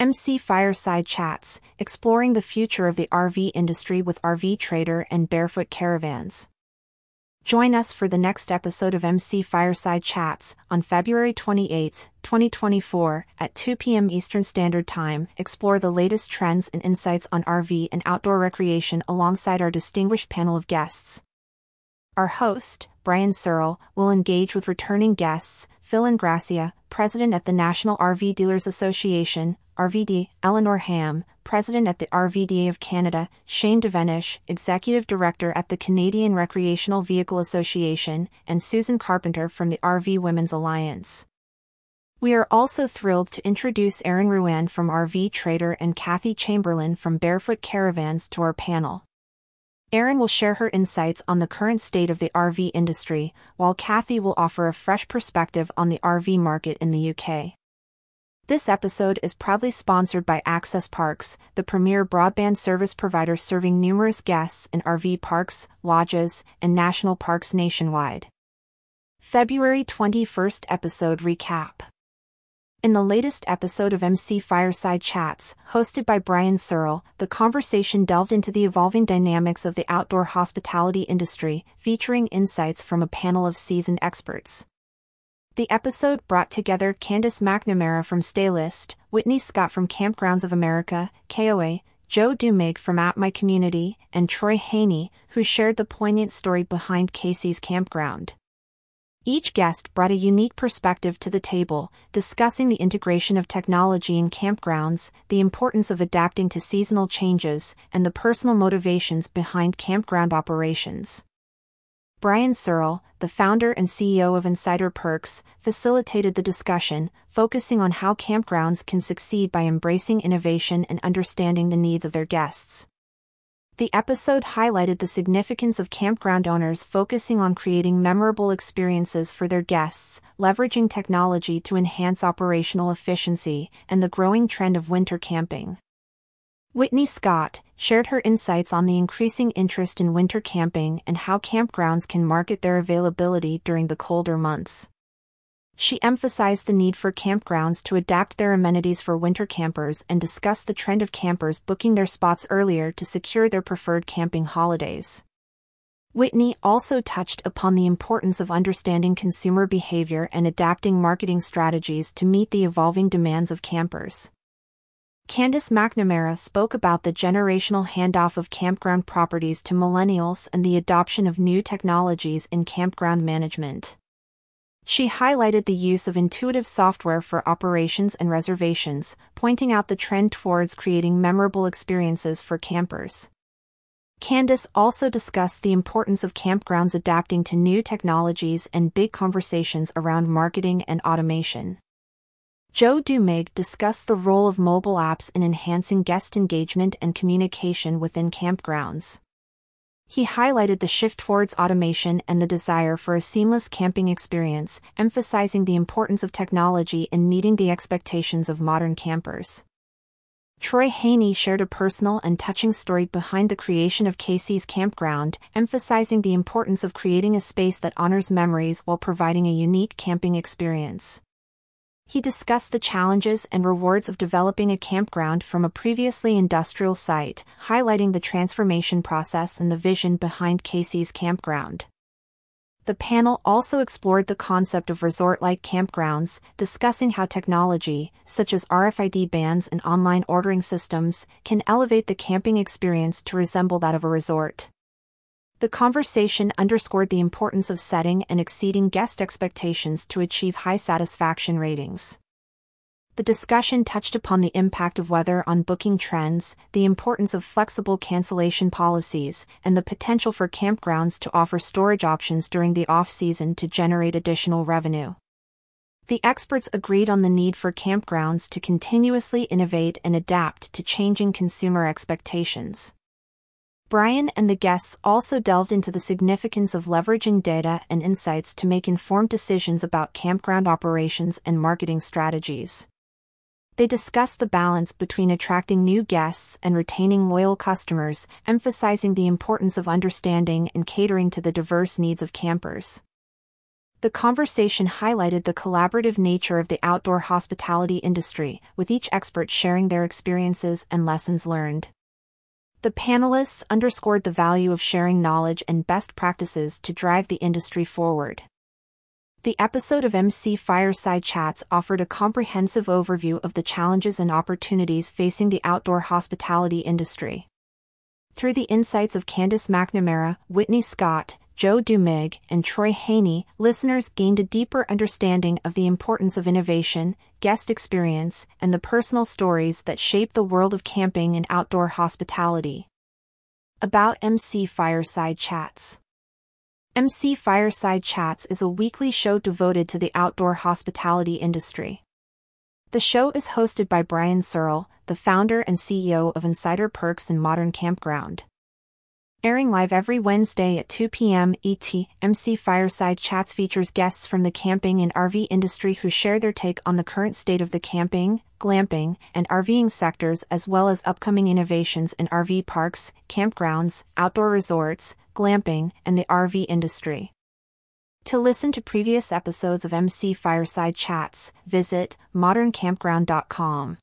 MC Fireside Chats, exploring the future of the RV industry with RV Trader and Barefoot Caravans. Join us for the next episode of MC Fireside Chats on February 28, 2024, at 2 p.m. Eastern Standard Time. Explore the latest trends and insights on RV and outdoor recreation alongside our distinguished panel of guests. Our host, Brian Searle, will engage with returning guests, Phil Ingrassia, President at the National RV Dealers Association, RVD, Eleanor Ham, President at the RVDA of Canada, Shane Devenish, Executive Director at the Canadian Recreational Vehicle Association, and Susan Carpenter from the RV Women's Alliance. We are also thrilled to introduce Erin Ruan from RV Trader and Kathy Chamberlain from Barefoot Caravans to our panel. Erin will share her insights on the current state of the RV industry, while Kathy will offer a fresh perspective on the RV market in the UK. This episode is proudly sponsored by Access Parks, the premier broadband service provider serving numerous guests in RV parks, lodges, and national parks nationwide. February 21st episode recap. In the latest episode of MC Fireside Chats, hosted by Brian Searle, the conversation delved into the evolving dynamics of the outdoor hospitality industry, featuring insights from a panel of seasoned experts. The episode brought together Candice McNamara from Staylist, Whitney Scott from Kampgrounds of America, KOA, Joe Dumig from At My Community, and Troy Haney, who shared the poignant story behind Casey's campground. Each guest brought a unique perspective to the table, discussing the integration of technology in campgrounds, the importance of adapting to seasonal changes, and the personal motivations behind campground operations. Brian Searle, the founder and CEO of Insider Perks, facilitated the discussion, focusing on how campgrounds can succeed by embracing innovation and understanding the needs of their guests. The episode highlighted the significance of campground owners focusing on creating memorable experiences for their guests, leveraging technology to enhance operational efficiency, and the growing trend of winter camping. Whitney Scott shared her insights on the increasing interest in winter camping and how campgrounds can market their availability during the colder months. She emphasized the need for campgrounds to adapt their amenities for winter campers and discussed the trend of campers booking their spots earlier to secure their preferred camping holidays. Whitney also touched upon the importance of understanding consumer behavior and adapting marketing strategies to meet the evolving demands of campers. Candice McNamara spoke about the generational handoff of campground properties to millennials and the adoption of new technologies in campground management. She highlighted the use of intuitive software for operations and reservations, pointing out the trend towards creating memorable experiences for campers. Candice also discussed the importance of campgrounds adapting to new technologies and big conversations around marketing and automation. Joe Dumig discussed the role of mobile apps in enhancing guest engagement and communication within campgrounds. He highlighted the shift towards automation and the desire for a seamless camping experience, emphasizing the importance of technology in meeting the expectations of modern campers. Troy Haney shared a personal and touching story behind the creation of Casey's Campground, emphasizing the importance of creating a space that honors memories while providing a unique camping experience. He discussed the challenges and rewards of developing a campground from a previously industrial site, highlighting the transformation process and the vision behind Casey's campground. The panel also explored the concept of resort like campgrounds, discussing how technology, such as RFID bands and online ordering systems, can elevate the camping experience to resemble that of a resort. The conversation underscored the importance of setting and exceeding guest expectations to achieve high satisfaction ratings. The discussion touched upon the impact of weather on booking trends, the importance of flexible cancellation policies, and the potential for campgrounds to offer storage options during the off-season to generate additional revenue. The experts agreed on the need for campgrounds to continuously innovate and adapt to changing consumer expectations. Brian and the guests also delved into the significance of leveraging data and insights to make informed decisions about campground operations and marketing strategies. They discussed the balance between attracting new guests and retaining loyal customers, emphasizing the importance of understanding and catering to the diverse needs of campers. The conversation highlighted the collaborative nature of the outdoor hospitality industry, with each expert sharing their experiences and lessons learned. The panelists underscored the value of sharing knowledge and best practices to drive the industry forward. The episode of MC Fireside Chats offered a comprehensive overview of the challenges and opportunities facing the outdoor hospitality industry. Through the insights of Candice McNamara, Whitney Scott, Joe Dumig, and Troy Haney, listeners gained a deeper understanding of the importance of innovation, guest experience, and the personal stories that shape the world of camping and outdoor hospitality. About MC Fireside Chats MC Fireside Chats is a weekly show devoted to the outdoor hospitality industry. The show is hosted by Brian Searle, the founder and CEO of Insider Perks and Modern Campground. Airing live every Wednesday at 2 p.m. ET, MC Fireside Chats features guests from the camping and RV industry who share their take on the current state of the camping, glamping, and RVing sectors as well as upcoming innovations in RV parks, campgrounds, outdoor resorts, glamping, and the RV industry. To listen to previous episodes of MC Fireside Chats, visit moderncampground.com.